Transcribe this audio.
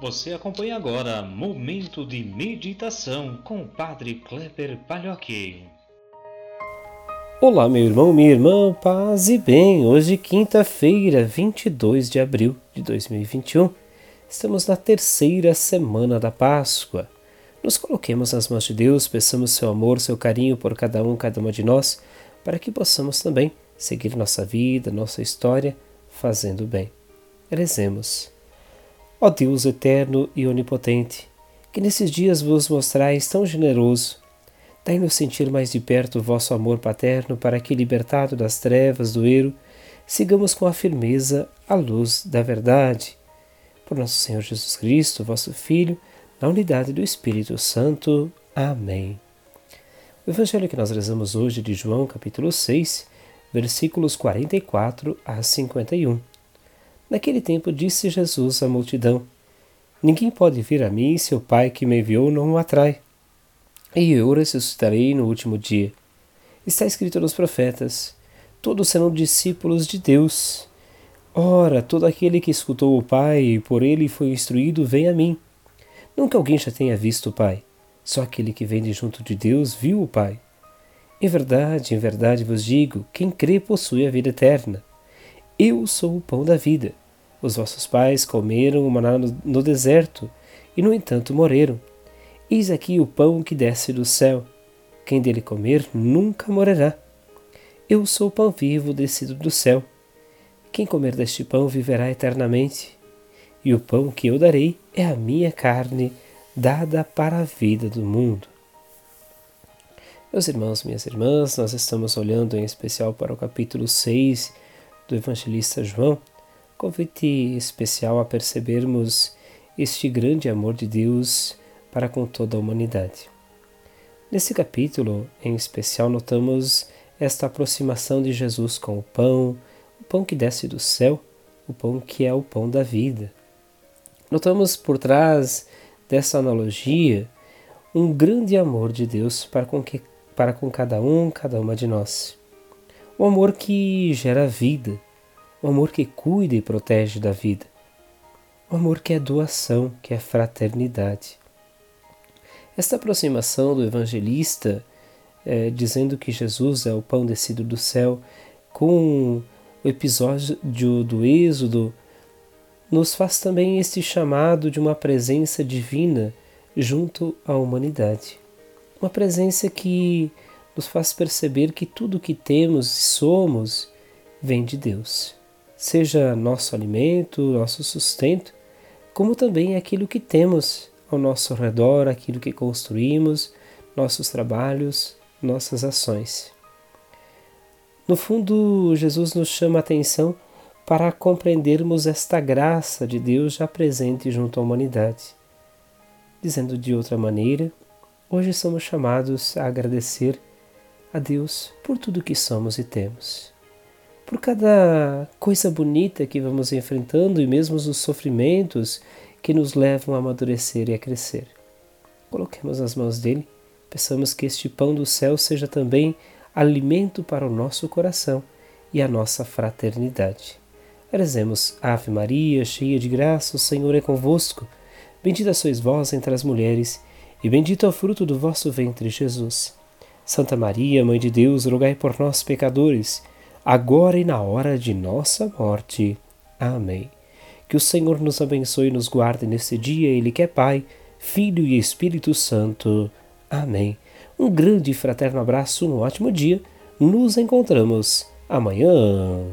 Você acompanha agora Momento de Meditação com o Padre Kleber Palhoque. Olá, meu irmão, minha irmã, paz e bem. Hoje, quinta-feira, 22 de abril de 2021, estamos na terceira semana da Páscoa. Nos coloquemos nas mãos de Deus, peçamos seu amor, seu carinho por cada um, cada uma de nós, para que possamos também seguir nossa vida, nossa história, fazendo bem. Rezemos. Ó Deus eterno e onipotente, que nesses dias vos mostrais tão generoso, dai-nos sentir mais de perto o vosso amor paterno, para que, libertado das trevas do erro, sigamos com a firmeza a luz da verdade. Por nosso Senhor Jesus Cristo, vosso Filho, na unidade do Espírito Santo. Amém. O evangelho que nós rezamos hoje é de João, capítulo 6, versículos 44 a 51. Naquele tempo disse Jesus à multidão: Ninguém pode vir a mim se o Pai que me enviou não o atrai. E eu ressuscitarei no último dia. Está escrito nos profetas: Todos serão discípulos de Deus. Ora, todo aquele que escutou o Pai e por ele foi instruído, vem a mim. Nunca alguém já tenha visto o Pai. Só aquele que vem de junto de Deus viu o Pai. Em verdade, em verdade vos digo: quem crê possui a vida eterna. Eu sou o pão da vida. Os vossos pais comeram o maná no deserto e, no entanto, morreram. Eis aqui o pão que desce do céu. Quem dele comer nunca morrerá. Eu sou o pão vivo descido do céu. Quem comer deste pão viverá eternamente. E o pão que eu darei é a minha carne, dada para a vida do mundo. Meus irmãos, minhas irmãs, nós estamos olhando em especial para o capítulo 6 do evangelista João, convite especial a percebermos este grande amor de Deus para com toda a humanidade. Nesse capítulo, em especial, notamos esta aproximação de Jesus com o pão, o pão que desce do céu, o pão que é o pão da vida. Notamos por trás dessa analogia um grande amor de Deus para com, que, para com cada um, cada uma de nós o amor que gera vida, o amor que cuida e protege da vida, o amor que é doação, que é fraternidade. Esta aproximação do evangelista, é, dizendo que Jesus é o pão descido do céu, com o episódio do Êxodo, nos faz também este chamado de uma presença divina junto à humanidade. Uma presença que nos faz perceber que tudo o que temos e somos vem de Deus. Seja nosso alimento, nosso sustento, como também aquilo que temos ao nosso redor, aquilo que construímos, nossos trabalhos, nossas ações. No fundo, Jesus nos chama a atenção para compreendermos esta graça de Deus já presente junto à humanidade. Dizendo de outra maneira, hoje somos chamados a agradecer a Deus por tudo que somos e temos. Por cada coisa bonita que vamos enfrentando e mesmo os sofrimentos que nos levam a amadurecer e a crescer. Coloquemos nas mãos dele, peçamos que este pão do céu seja também alimento para o nosso coração e a nossa fraternidade. Rezemos Ave Maria, cheia de graça, o Senhor é convosco. Bendita sois vós entre as mulheres, e bendito é o fruto do vosso ventre, Jesus. Santa Maria, Mãe de Deus, rogai por nós, pecadores, agora e na hora de nossa morte. Amém. Que o Senhor nos abençoe e nos guarde neste dia, Ele que é Pai, Filho e Espírito Santo. Amém. Um grande e fraterno abraço, um ótimo dia. Nos encontramos amanhã.